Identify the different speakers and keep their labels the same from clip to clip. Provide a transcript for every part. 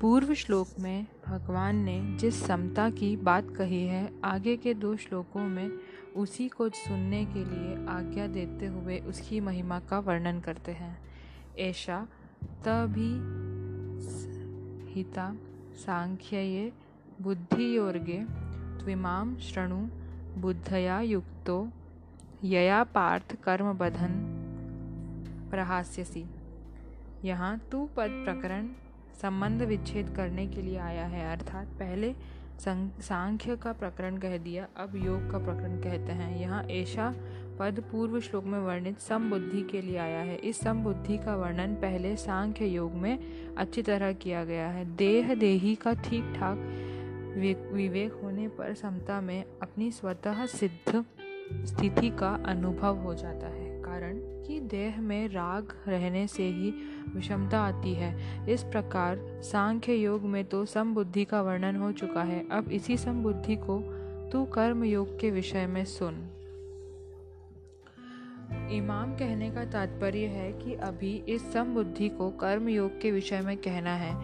Speaker 1: पूर्व श्लोक में भगवान ने जिस समता की बात कही है, आगे के दो श्लोकों में उसी को सुनने के लिए आज्ञा देते हुए उसकी महिमा का वर्णन करते हैं। ऐशा, तभी हिता सांख्यये बुद्धियोर्गे त्विमां शृणु बुद्धया युक्तो यया पार्थ कर्मबधन प्रहास्यसी। यहाँ तू पद प्रकरण संबंध विच्छेद करने के लिए आया है, अर्थात पहले सांख्य का प्रकरण कह दिया, अब योग का प्रकरण कहते हैं। यहाँ ऐसा पद पूर्व श्लोक में वर्णित समबुद्धि के लिए आया है। इस समबुद्धि का वर्णन पहले सांख्य योग में अच्छी तरह किया गया है। देह देही का ठीक ठाक विवेक होने पर समता में अपनी स्वतः सिद्ध स्थिति का अनुभव हो जाता है। कारण कि देह में राग रहने से ही विषमता आती है। इस प्रकार सांख्य योग में तो समबुद्धि का वर्णन हो चुका है। अब इसी समबुद्धि को तू कर्म योग के विषय में सुन। इमाम कहने का तात्पर्य है कि अभी इस समबुद्धि को कर्म योग के विषय में कहना है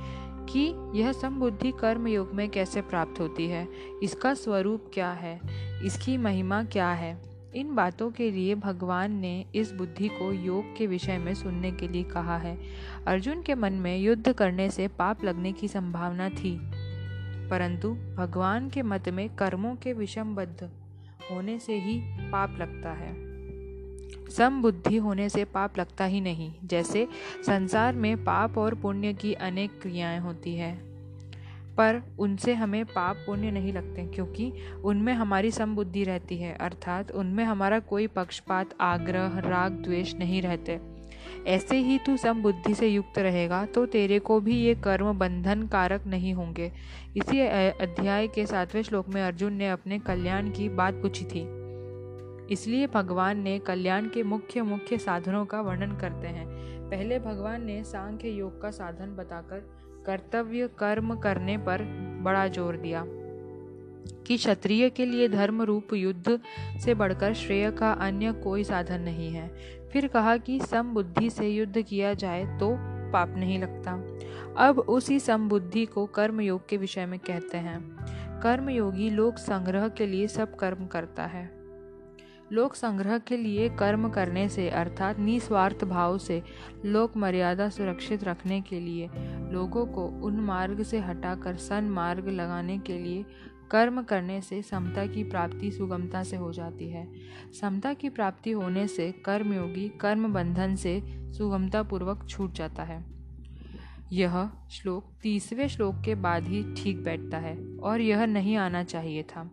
Speaker 1: कि यह समबुद्धि कर्म योग में कैसे प्राप्त होती है? इसका स्वरूप क्या है? इसकी महिमा क्या है? इन बातों के लिए भगवान ने इस बुद्धि को योग के विषय में सुनने के लिए कहा है। अर्जुन के मन में युद्ध करने से पाप लगने की संभावना थी। परंतु भगवान के मत में कर्मों के विषमबद्ध होने से ही पाप लगता है। सम बुद्धि होने से पाप लगता ही नहीं, जैसे संसार में पाप और पुण्य की अनेक क्रियाएँ होती है। पर उनसे हमें पाप पुण्य नहीं लगते, क्योंकि उनमें हमारी समबुद्धि रहती है, अर्थात उनमें हमारा कोई पक्षपात, आग्रह, राग, द्वेष नहीं रहते। ऐसे ही तू समबुद्धि से युक्त रहेगा तो तेरे को भी ये कर्म बंधन कारक नहीं होंगे। इसी अध्याय के सातवें श्लोक में अर्जुन ने अपने कल्याण की बात पूछी थी। इसलिए भगवान ने कल्याण के मुख्य मुख्य साधनों का वर्णन करते हैं। पहले भगवान ने सांख्य योग का साधन बताकर कर्तव्य कर्म करने पर बड़ा ज़ोर दिया, कि क्षत्रिय के लिए धर्म रूप युद्ध से बढ़कर श्रेय का अन्य कोई साधन नहीं है। फिर कहा कि समबुद्धि से युद्ध किया जाए तो पाप नहीं लगता। अब उसी समबुद्धि को कर्म योग के विषय में कहते हैं। कर्मयोगी लोक संग्रह के लिए सब कर्म करता है। लोक संग्रह के लिए कर्म करने से, अर्थात निस्वार्थ भाव से लोक मर्यादा सुरक्षित रखने के लिए, लोगों को उन मार्ग से हटाकर सन मार्ग लगाने के लिए कर्म करने से समता की प्राप्ति सुगमता से हो जाती है। समता की प्राप्ति होने से कर्मयोगी कर्म बंधन से सुगमता पूर्वक छूट जाता है। यह श्लोक तीसवें श्लोक के बाद ही ठीक बैठता है और यह नहीं आना चाहिए था।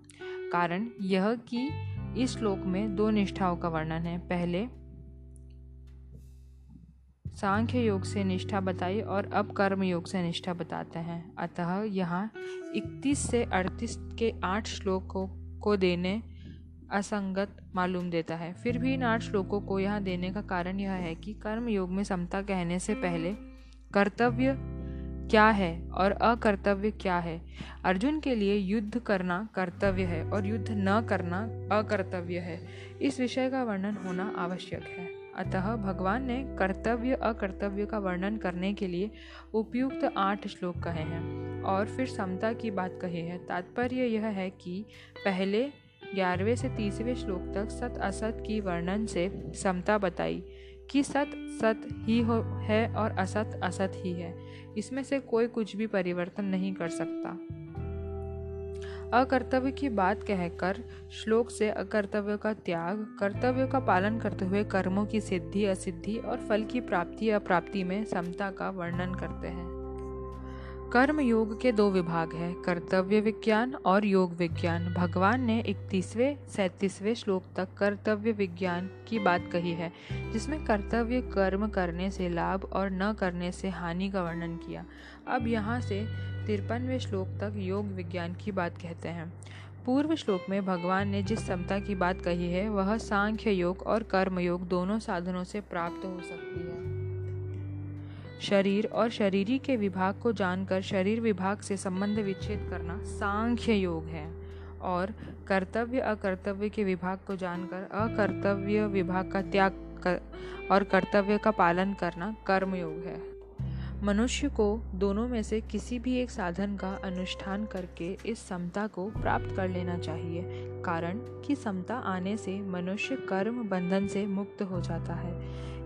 Speaker 1: कारण यह कि इस श्लोक में दो निष्ठाओं का वर्णन है। पहले, सांख्य योग से निष्ठा बताई और अब कर्म योग से निष्ठा बताते हैं। अतः यहाँ 31 से 38 के आठ श्लोकों को देने असंगत मालूम देता है। फिर भी इन आठ श्लोकों को यहाँ देने का कारण यह है कि कर्म योग में समता कहने से पहले कर्तव्य क्या है और अकर्तव्य क्या है? अर्जुन के लिए युद्ध करना कर्तव्य है और युद्ध न करना अकर्तव्य है। इस विषय का वर्णन होना आवश्यक है। अतः भगवान ने कर्तव्य अकर्तव्य का वर्णन करने के लिए उपयुक्त आठ श्लोक कहे हैं और फिर समता की बात कही है। तात्पर्य यह है कि पहले ग्यारहवें से तीसवें श्लोक तक सत असत की वर्णन से समता बताई। कि सत सत ही हो, है और असत असत ही है। इसमें से कोई कुछ भी परिवर्तन नहीं कर सकता। अकर्तव्य की बात कहकर श्लोक से अकर्तव्य का त्याग, कर्तव्य का पालन करते हुए कर्मों की सिद्धि, असिद्धि और फल की प्राप्ति अप्राप्ति में समता का वर्णन करते हैं। कर्म योग के दो विभाग हैं, कर्तव्य विज्ञान और योग विज्ञान। भगवान ने इकतीसवें, सैतीसवें श्लोक तक कर्तव्य विज्ञान की बात कही है, जिसमें कर्तव्य कर्म करने से लाभ और न करने से हानि का वर्णन किया। अब यहाँ से तिरपनवें श्लोक तक योग विज्ञान की बात कहते हैं। पूर्व श्लोक में भगवान ने जिस समता की बात कही है, वह सांख्य योग और कर्म योग दोनों साधनों से प्राप्त हो सकती है। शरीर और शरीरी के विभाग को जानकर शरीर विभाग से संबंध विच्छेद करना सांख्य योग है। और कर्तव्य, अकर्तव्य के विभाग को जानकर अकर्तव्य विभाग का त्याग कर और कर्तव्य का पालन करना कर्म योग है। मनुष्य को दोनों में से किसी भी एक साधन का अनुष्ठान करके इस समता को प्राप्त कर लेना चाहिए। कारण कि समता आने से मनुष्य कर्म बंधन से मुक्त हो जाता है।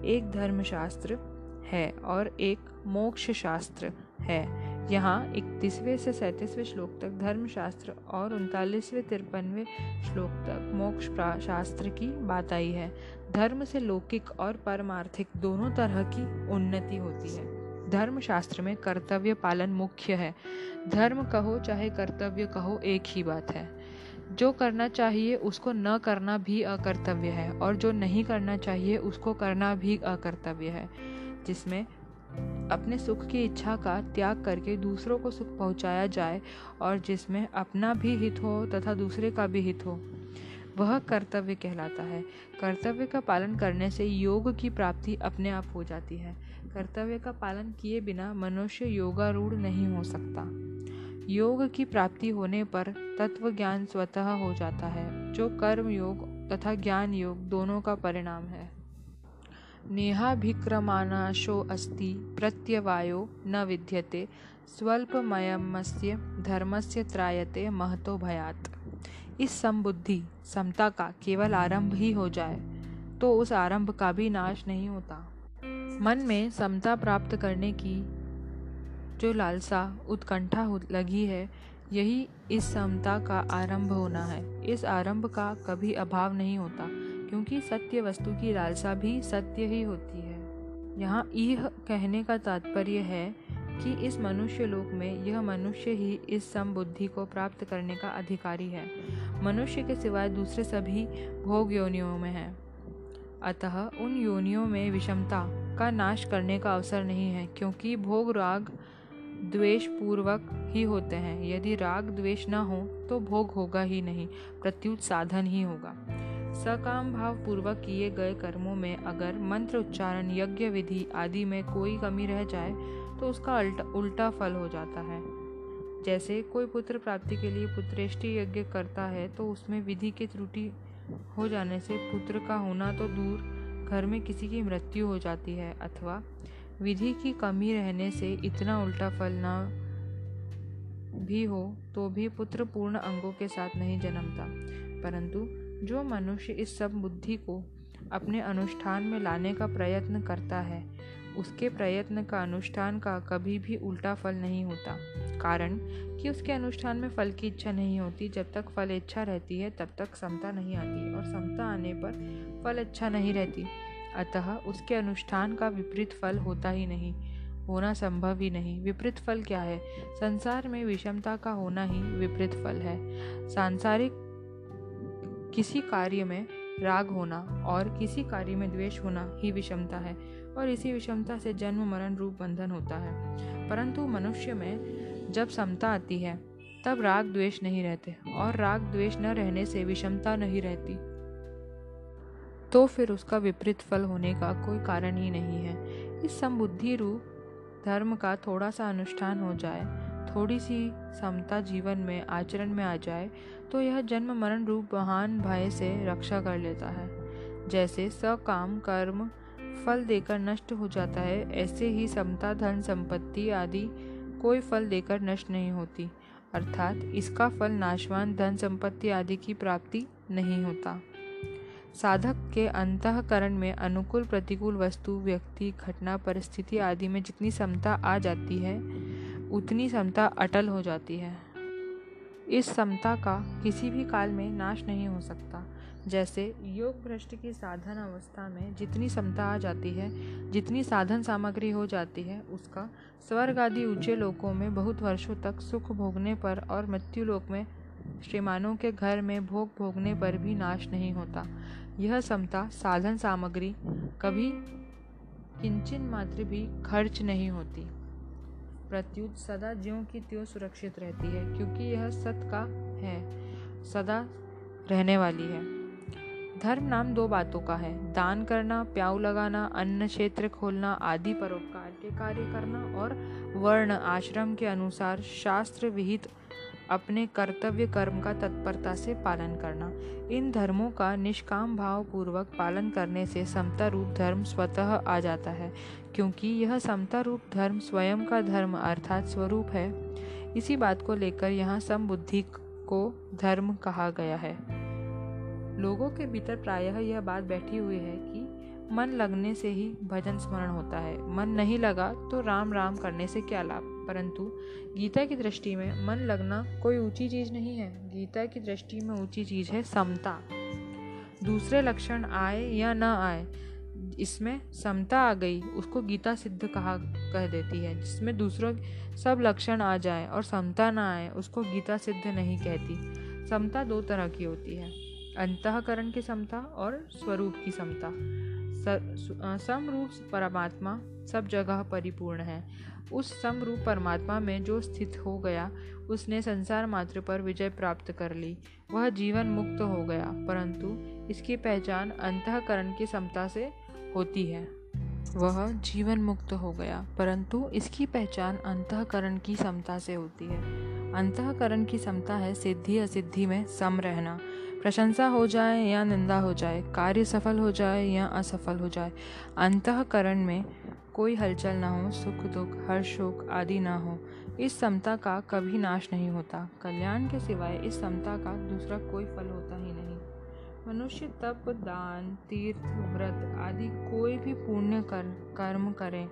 Speaker 1: एक धर्मशास्त्र है और एक मोक्ष शास्त्र है। यहाँ इकतीसवें से सैंतीसवें श्लोक तक धर्मशास्त्र और उनतालीसवें, तिरपनवें श्लोक तक मोक्ष शास्त्र की बात आई है। धर्म से लौकिक और परमार्थिक दोनों तरह की उन्नति होती है। धर्म शास्त्र में कर्तव्य पालन मुख्य है। धर्म कहो चाहे कर्तव्य कहो एक ही बात है। जो करना चाहिए उसको न करना भी अकर्तव्य है और जो नहीं करना चाहिए उसको करना भी अकर्तव्य है। जिसमें अपने सुख की इच्छा का त्याग करके दूसरों को सुख पहुँचाया जाए और जिसमें अपना भी हित हो तथा दूसरे का भी हित हो, वह कर्तव्य कहलाता है। कर्तव्य का पालन करने से योग की प्राप्ति अपने आप हो जाती है। कर्तव्य का पालन किए बिना मनुष्य योगारूढ़ नहीं हो सकता। योग की प्राप्ति होने पर तत्व ज्ञान स्वतः हो जाता है, जो कर्म योग तथा ज्ञान योग दोनों का परिणाम है। नेहाभिक्रमानाशो अस्ति, प्रत्यवायो न विद्यते, स्वल्पमयमस्य धर्मस्य त्रायते महतो भयात। इस समबुद्धि समता का केवल आरंभ ही हो जाए तो उस आरंभ का भी नाश नहीं होता। मन में समता प्राप्त करने की जो लालसा, उत्कंठा लगी है, यही इस समता का आरंभ होना है। इस आरंभ का कभी अभाव नहीं होता। क्योंकि सत्य वस्तु की लालसा भी सत्य ही होती है। यहाँ यह कहने का तात्पर्य है कि इस मनुष्य लोक में यह मनुष्य ही इस समबुद्धि को प्राप्त करने का अधिकारी है। मनुष्य के सिवाय दूसरे सभी भोग योनियों में हैं। अतः उन योनियों में विषमता का नाश करने का अवसर नहीं है, क्योंकि भोग राग द्वेष पूर्वक ही होते हैं। यदि राग द्वेष न हो तो भोग होगा ही नहीं, प्रत्युत साधन ही होगा। सकाम भाव पूर्वक किए गए कर्मों में अगर मंत्र उच्चारण, यज्ञ विधि आदि में कोई कमी रह जाए तो उसका उल्टा फल हो जाता है। जैसे कोई पुत्र प्राप्ति के लिए पुत्रेष्टि यज्ञ करता है तो उसमें विधि की त्रुटि हो जाने से पुत्र का होना तो दूर, घर में किसी की मृत्यु हो जाती है, अथवा विधि की कमी रहने से इतना उल्टा फल न भी हो तो भी पुत्र पूर्ण अंगों के साथ नहीं जन्मता। परंतु जो मनुष्य इस सब बुद्धि को अपने अनुष्ठान में लाने का प्रयत्न करता है, उसके प्रयत्न का अनुष्ठान का कभी भी उल्टा फल नहीं होता। कारण कि उसके अनुष्ठान में फल की इच्छा नहीं होती। जब तक फल इच्छा रहती है, तब तक समता नहीं आती और समता आने पर फल इच्छा नहीं रहती। अतः उसके अनुष्ठान का विपरीत फल होता ही नहीं, होना संभव ही नहीं। विपरीत फल क्या है? संसार में विषमता का होना ही विपरीत फल है। सांसारिक किसी कार्य में राग होना और किसी कार्य में द्वेष होना ही विषमता है, और इसी विषमता से जन्म, मरण, रूप, बंधन होता है। परंतु मनुष्य में जब समता आती है, तब राग द्वेष नहीं रहते और राग द्वेष न रहने से विषमता नहीं रहती। तो फिर उसका विपरीत फल होने का कोई कारण ही नहीं है। इस समबुद्धि रूप धर्म का थोड़ा सा अनुष्ठान हो जाए, थोड़ी सी समता जीवन में, आचरण में आ जाए तो यह जन्म मरण रूप महान भय से रक्षा कर लेता है। जैसे सकाम, कर्म, फल देकर नष्ट हो जाता है, ऐसे ही समता, धन, संपत्ति आदि कोई फल देकर नष्ट नहीं होती। अर्थात इसका फल नाशवान, धन, संपत्ति आदि की प्राप्ति नहीं होता। साधक के अंतकरण में अनुकूल, प्रतिकूल वस्तु, व्यक्ति, घटना, परिस्थिति आदि में जितनी समता आ जाती है, उतनी समता अटल हो जाती है। इस समता का किसी भी काल में नाश नहीं हो सकता। जैसे योग भ्रष्ट की साधन अवस्था में जितनी समता आ जाती है, जितनी साधन सामग्री हो जाती है, उसका स्वर्ग आदि ऊँचे लोकों में बहुत वर्षों तक सुख भोगने पर और मृत्यु लोक में श्रीमानों के घर में भोग भोगने पर भी नाश नहीं होता। यह समता साधन सामग्री कभी किंचन मात्र भी खर्च नहीं होती। प्रत्युत सदा ज्यों की त्यों सुरक्षित रहती है, क्योंकि यह सत का है, सदा रहने वाली है। धर्म नाम दो बातों का है, दान करना, प्याऊ लगाना, अन्न क्षेत्र खोलना, आदि परोपकार के कार्य करना और वर्ण आश्रम के अनुसार शास्त्र विहित अपने कर्तव्य कर्म का तत्परता से पालन करना। इन धर्मों का निष्काम भाव पूर्वक पालन करने से समता रूप धर्म स्वतः आ जाता है, क्योंकि यह समता रूप धर्म स्वयं का धर्म अर्थात स्वरूप है। इसी बात को लेकर यहाँ समबुद्धि को धर्म कहा गया है। लोगों के भीतर प्रायः यह बात बैठी हुई है कि मन लगने से ही भजन स्मरण होता है। मन नहीं लगा तो राम राम करने से क्या लाभ? परंतु गीता की दृष्टि में मन लगना कोई ऊँची चीज़ नहीं है। गीता की दृष्टि में ऊँची चीज़ है समता। दूसरे लक्षण आए या न आए, इसमें समता आ गई, उसको गीता सिद्ध कहा, कह देती है, जिसमें दूसरों सब लक्षण आ जाए और समता ना आए, उसको गीता सिद्ध नहीं कहती। समता दो तरह की होती है, अंतकरण की समता और स्वरूप की समता। समरूप परमात्मा सब जगह परिपूर्ण है। उस समरूप परमात्मा में जो स्थित हो गया, उसने संसार मात्र पर विजय प्राप्त कर ली। वह जीवन मुक्त हो गया, परंतु इसकी पहचान अंतकरण की समता से होती है। वह जीवन मुक्त हो गया, परंतु इसकी पहचान अंतकरण की समता से होती है। अंतकरण की समता है सिद्धि असिद्धि में सम रहना। प्रशंसा हो जाए या निंदा हो जाए कार्य सफल हो जाए या असफल हो जाए अंतकरण में कोई हलचल ना हो सुख दुख हर्ष शोक आदि ना हो इस समता का कभी नाश नहीं होता। कल्याण के सिवाय इस समता का दूसरा कोई फल होता ही नहीं। मनुष्य तप दान तीर्थ व्रत आदि कोई भी पुण्य कर, कर्म करे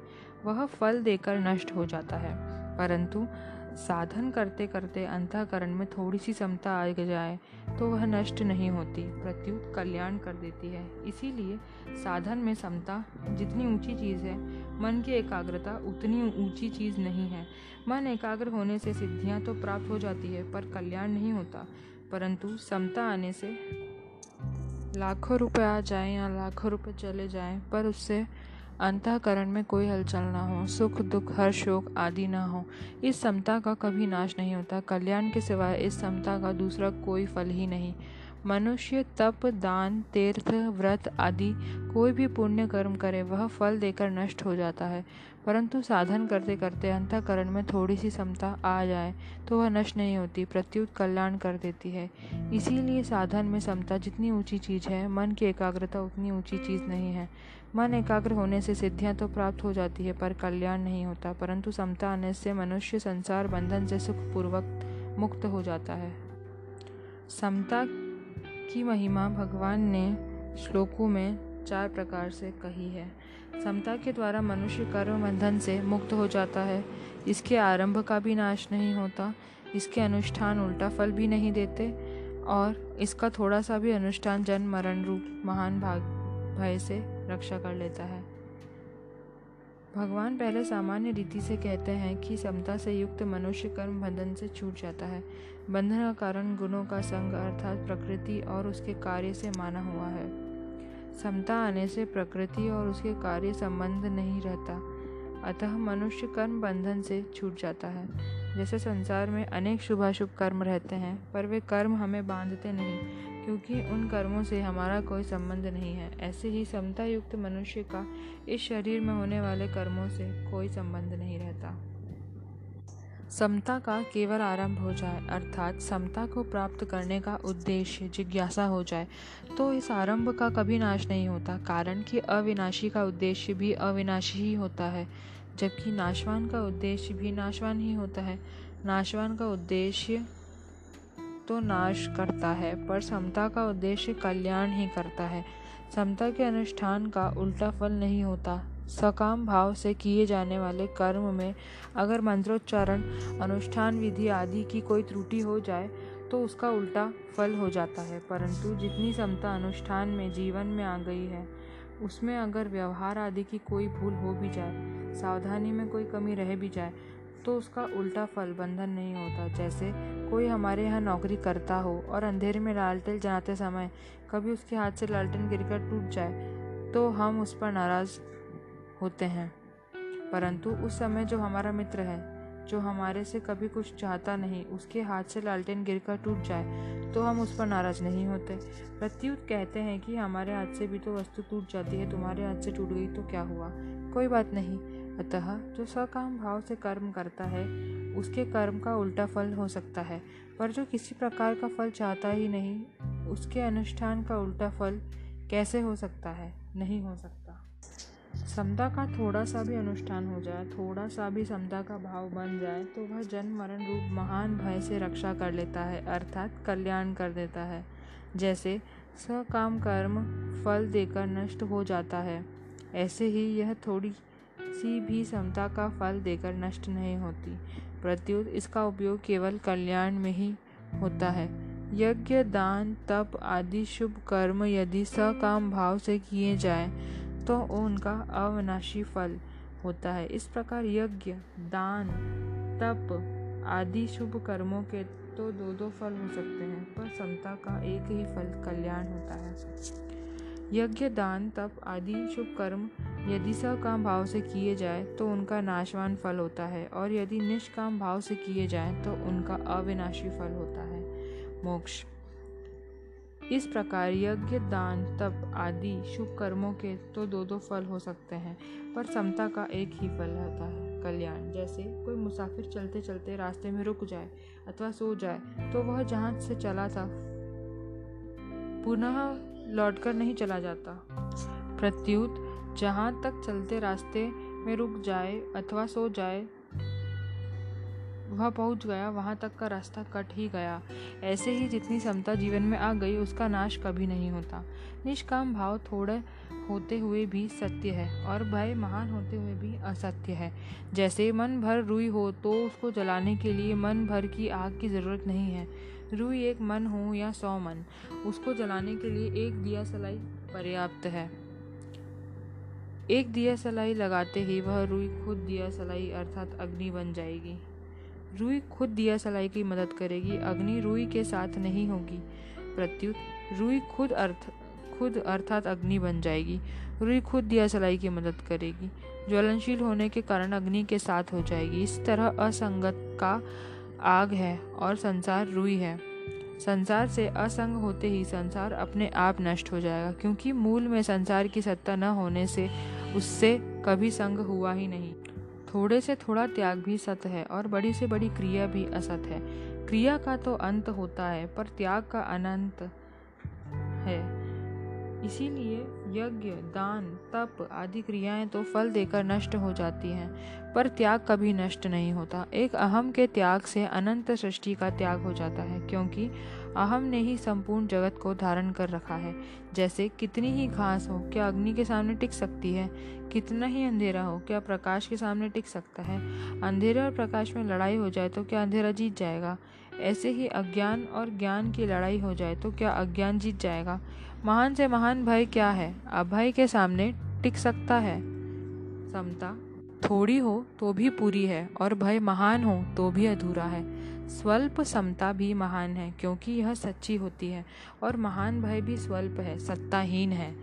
Speaker 1: वह फल देकर नष्ट हो जाता है। परंतु साधन करते करते अंतकरण में थोड़ी सी समता आ जाए तो वह नष्ट नहीं होती, प्रत्युत कल्याण कर देती है। इसीलिए साधन में समता जितनी ऊँची चीज़ है, मन की एकाग्रता उतनी ऊँची चीज़ नहीं है। मन एकाग्र होने से सिद्धियाँ तो प्राप्त हो जाती है, पर कल्याण नहीं होता। परंतु समता आने से लाखों रुपए आ जाए या लाखों रुपए चले जाएँ, पर उससे अंतकरण में कोई हलचल ना हो, सुख, दुख हर शोक आदि ना हो। इस समता का कभी नाश नहीं होता। कल्याण के सिवाय इस समता का दूसरा कोई फल ही नहीं। मनुष्य, तप, दान, तीर्थ, व्रत आदि, कोई भी पुण्य कर्म करे, वह फल देकर नष्ट हो जाता है। परंतु साधन करते करते अंतकरण में थोड़ी सी समता आ जाए तो वह नष्ट नहीं होती, प्रत्युत कल्याण कर देती है। इसीलिए साधन में समता जितनी ऊँची चीज़ है, मन की एकाग्रता उतनी ऊँची चीज़ नहीं है। मन एकाग्र होने से सिद्धियाँ तो प्राप्त हो जाती है, पर कल्याण नहीं होता, परंतु समता आने से मनुष्य संसार बंधन से सुखपूर्वक मुक्त हो जाता है। समता की महिमा भगवान ने श्लोकों में चार प्रकार से कही है। समता के द्वारा मनुष्य कर्म बंधन से मुक्त हो जाता है। इसके आरंभ का भी नाश नहीं होता, इसके अनुष्ठान उल्टा फल भी नहीं देते, और इसका थोड़ा सा भी अनुष्ठान जन्म मरण रूप महान भाग, भय से रक्षा कर लेता है। भगवान पहले सामान्य रीति से कहते हैं कि समता से युक्त मनुष्य कर्म बंधन से छूट जाता है। बंधन का कारण गुणों का संग अर्थात प्रकृति और उसके कार्य से माना हुआ है। समता आने से प्रकृति और उसके कार्य संबंध नहीं रहता, अतः मनुष्य कर्म बंधन से छूट जाता है। जैसे संसार में अनेक शुभाशुभ कर्म रहते हैं, पर वे कर्म हमें बांधते नहीं क्योंकि उन कर्मों से हमारा कोई संबंध नहीं है। ऐसे ही समता युक्त मनुष्य का इस शरीर में होने वाले कर्मों से कोई संबंध नहीं रहता। समता का केवल आरंभ हो जाए, अर्थात समता को प्राप्त करने का उद्देश्य जिज्ञासा हो जाए तो इस आरंभ का कभी नाश नहीं होता, कारण कि अविनाशी का उद्देश्य भी अविनाशी ही होता है, जबकि नाशवान का उद्देश्य भी नाशवान ही होता है। नाशवान का उद्देश्य तो नाश करता है, पर समता का उद्देश्य कल्याण ही करता है। समता के अनुष्ठान का उल्टा फल नहीं होता। सकाम भाव से किए जाने वाले कर्म में अगर मंत्रोच्चारण, अनुष्ठान विधि आदि की कोई त्रुटि हो जाए तो उसका उल्टा फल हो जाता है। परंतु जितनी समता अनुष्ठान में, जीवन में आ गई है, उसमें अगर व्यवहार आदि की कोई भूल हो भी जाए, सावधानी में कोई कमी रह भी जाए तो उसका उल्टा फल बंधन नहीं होता। जैसे कोई हमारे यहाँ नौकरी करता हो और अंधेरे में लालटेन जलाते समय कभी उसके हाथ से लालटेन गिरकर टूट जाए तो हम उस पर नाराज़ होते हैं। परंतु उस समय जो हमारा मित्र है, जो हमारे से कभी कुछ चाहता नहीं, उसके हाथ से लालटेन गिरकर टूट जाए तो हम उस पर नाराज़ नहीं होते। प्रत्युत कहते हैं कि हमारे हाथ से भी तो वस्तु टूट जाती है, तुम्हारे हाथ से टूट गई तो क्या हुआ? कोई बात नहीं। अतः जो सकाम भाव से कर्म करता है, उसके कर्म का उल्टा फल हो सकता है। पर जो किसी प्रकार का फल चाहता ही नहीं, उसके अनुष्ठान का उल्टा फल कैसे हो सकता है? नहीं हो सकता। समता का थोड़ा सा भी अनुष्ठान हो जाए, थोड़ा सा भी समता का भाव बन जाए तो वह जन्म मरण रूप महान भय से रक्षा कर लेता है, अर्थात कल्याण कर देता है। जैसे सकाम कर्म फल देकर नष्ट हो जाता है, ऐसे ही यह थोड़ी सी भी समता का फल देकर नष्ट नहीं होती। प्रत्युत इसका उपयोग केवल कल्याण में ही होता है। यज्ञ, दान, तप आदि शुभ कर्म यदि सकाम भाव से किए जाए तो उनका अविनाशी फल होता है। इस प्रकार यज्ञ, दान, तप आदि शुभ कर्मों के तो दो दो फल हो सकते हैं, पर समता का एक ही फल कल्याण होता है। यज्ञ दान तप आदि शुभ कर्म यदि सकाम भाव से किए जाए तो उनका नाशवान फल होता है, और यदि निष्काम भाव से किए जाए तो उनका अविनाशी फल होता है। मोक्ष। इस प्रकार यज्ञ दान तप आदि शुभ कर्मों के तो दो दो फल हो सकते हैं, पर समता का एक ही फल होता है, कल्याण। जैसे कोई मुसाफिर चलते चलते रास्ते में रुक जाए अथवा सो जाए तो वह जहाँ से चला था। पुनः लौटकर नहीं चला जाता। प्रत्युत, जहाँ तक चलते रास्ते में रुक जाए अथवा सो जाए, वह पहुँच गया, वहाँ तक का रास्ता कट ही गया। ऐसे ही जितनी समता जीवन में आ गई, उसका नाश कभी नहीं होता। निष्काम भाव थोड़े होते हुए भी सत्य है और भय महान होते हुए भी असत्य है। जैसे मन भर रुई हो तो उसको जलाने के लिए मन भर की आग की ज़रूरत नहीं है। रुई एक मन हो या सौ मन, उसको जलाने के लिए एक दिया सलाई पर्याप्त है। एक दिया सलाई लगाते ही वह रुई खुद दिया सलाई अर्थात अग्नि बन जाएगी। रुई खुद दिया सलाई की मदद करेगी, अग्नि रुई के साथ नहीं होगी। प्रत्युत, रुई खुद अर्थ, खुद अर्थात अग्नि बन जाएगी। रुई खुद दिया सलाई की मदद करेगी। ज्वलनशील होने के कारण अग्नि के साथ हो जाएगी। इस तरह असंगत का आग है और संसार रुई है। संसार से असंग होते ही संसार अपने आप नष्ट हो जाएगा, क्योंकि मूल में संसार की सत्ता न होने से उससे कभी संग हुआ ही नहीं। थोड़े से थोड़ा त्याग भी सत है और बड़ी से बड़ी क्रिया भी असत है। क्रिया का तो अंत होता है, पर त्याग का अनंत है। इसीलिए यज्ञ, दान, तप आदि क्रियाएँ तो फल देकर नष्ट हो जाती हैं, पर त्याग कभी नष्ट नहीं होता। एक अहम के त्याग से अनंत सृष्टि का त्याग हो जाता है, क्योंकि अहम ने ही संपूर्ण जगत को धारण कर रखा है। जैसे कितनी ही घास हो, क्या अग्नि के सामने टिक सकती है? कितना ही अंधेरा हो, क्या प्रकाश के सामने टिक सकता है? अंधेरे और प्रकाश में लड़ाई हो जाए तो क्या अंधेरा जीत जाएगा? ऐसे ही अज्ञान और ज्ञान की लड़ाई हो जाए तो क्या अज्ञान जीत जाएगा? महान से महान भय क्या है? अभय के सामने टिक सकता है। समता, थोड़ी हो तो भी पूरी है और भय महान हो तो भी अधूरा है। स्वल्प समता भी महान है क्योंकि यह सच्ची होती है और महान भय भी स्वल्प है, सत्ताहीन है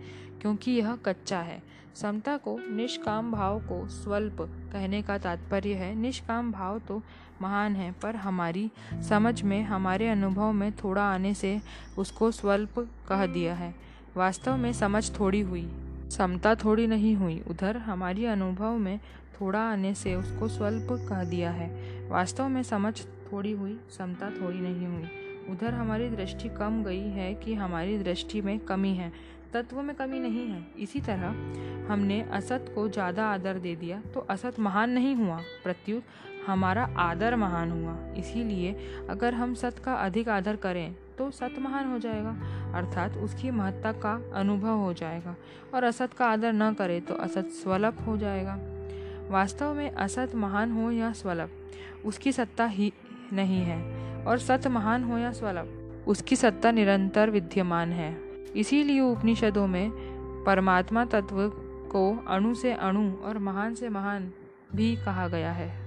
Speaker 1: क्योंकि यह कच्चा है। समता को, निष्काम भाव को, स्वल्प कहने का तात्पर्य है। निष्काम भाव तो महान है, पर हमारी समझ में, हमारे अनुभव में थोड़ा आने से उसको स्वल्प कह दिया है। वास्तव में समझ थोड़ी हुई। समता थोड़ी नहीं हुई, उधर हमारी अनुभव में थोड़ा आने से उसको स्वल्प कह दिया है। वास्तव में समझ थोड़ी हुई, समता थोड़ी नहीं हुई। उधर हमारी दृष्टि कम गई है कि हमारी दृष्टि में कमी है। तत्व में कमी नहीं है। इसी तरह हमने असत को ज़्यादा आदर दे दिया तो असत महान नहीं हुआ। प्रत्युत, हमारा आदर महान हुआ। इसीलिए अगर हम सत का अधिक आदर करें तो सत महान हो जाएगा। अर्थात उसकी महत्ता का अनुभव हो जाएगा। और असत का आदर न करें तो असत स्वलप हो जाएगा। वास्तव में असत महान हो या स्वलप, उसकी सत्ता ही नहीं है। और सत महान हो या स्वलप, उसकी सत्ता निरंतर विद्यमान है। इसीलिए उपनिषदों में परमात्मा तत्व को अणु से अणु और महान से महान भी कहा गया है।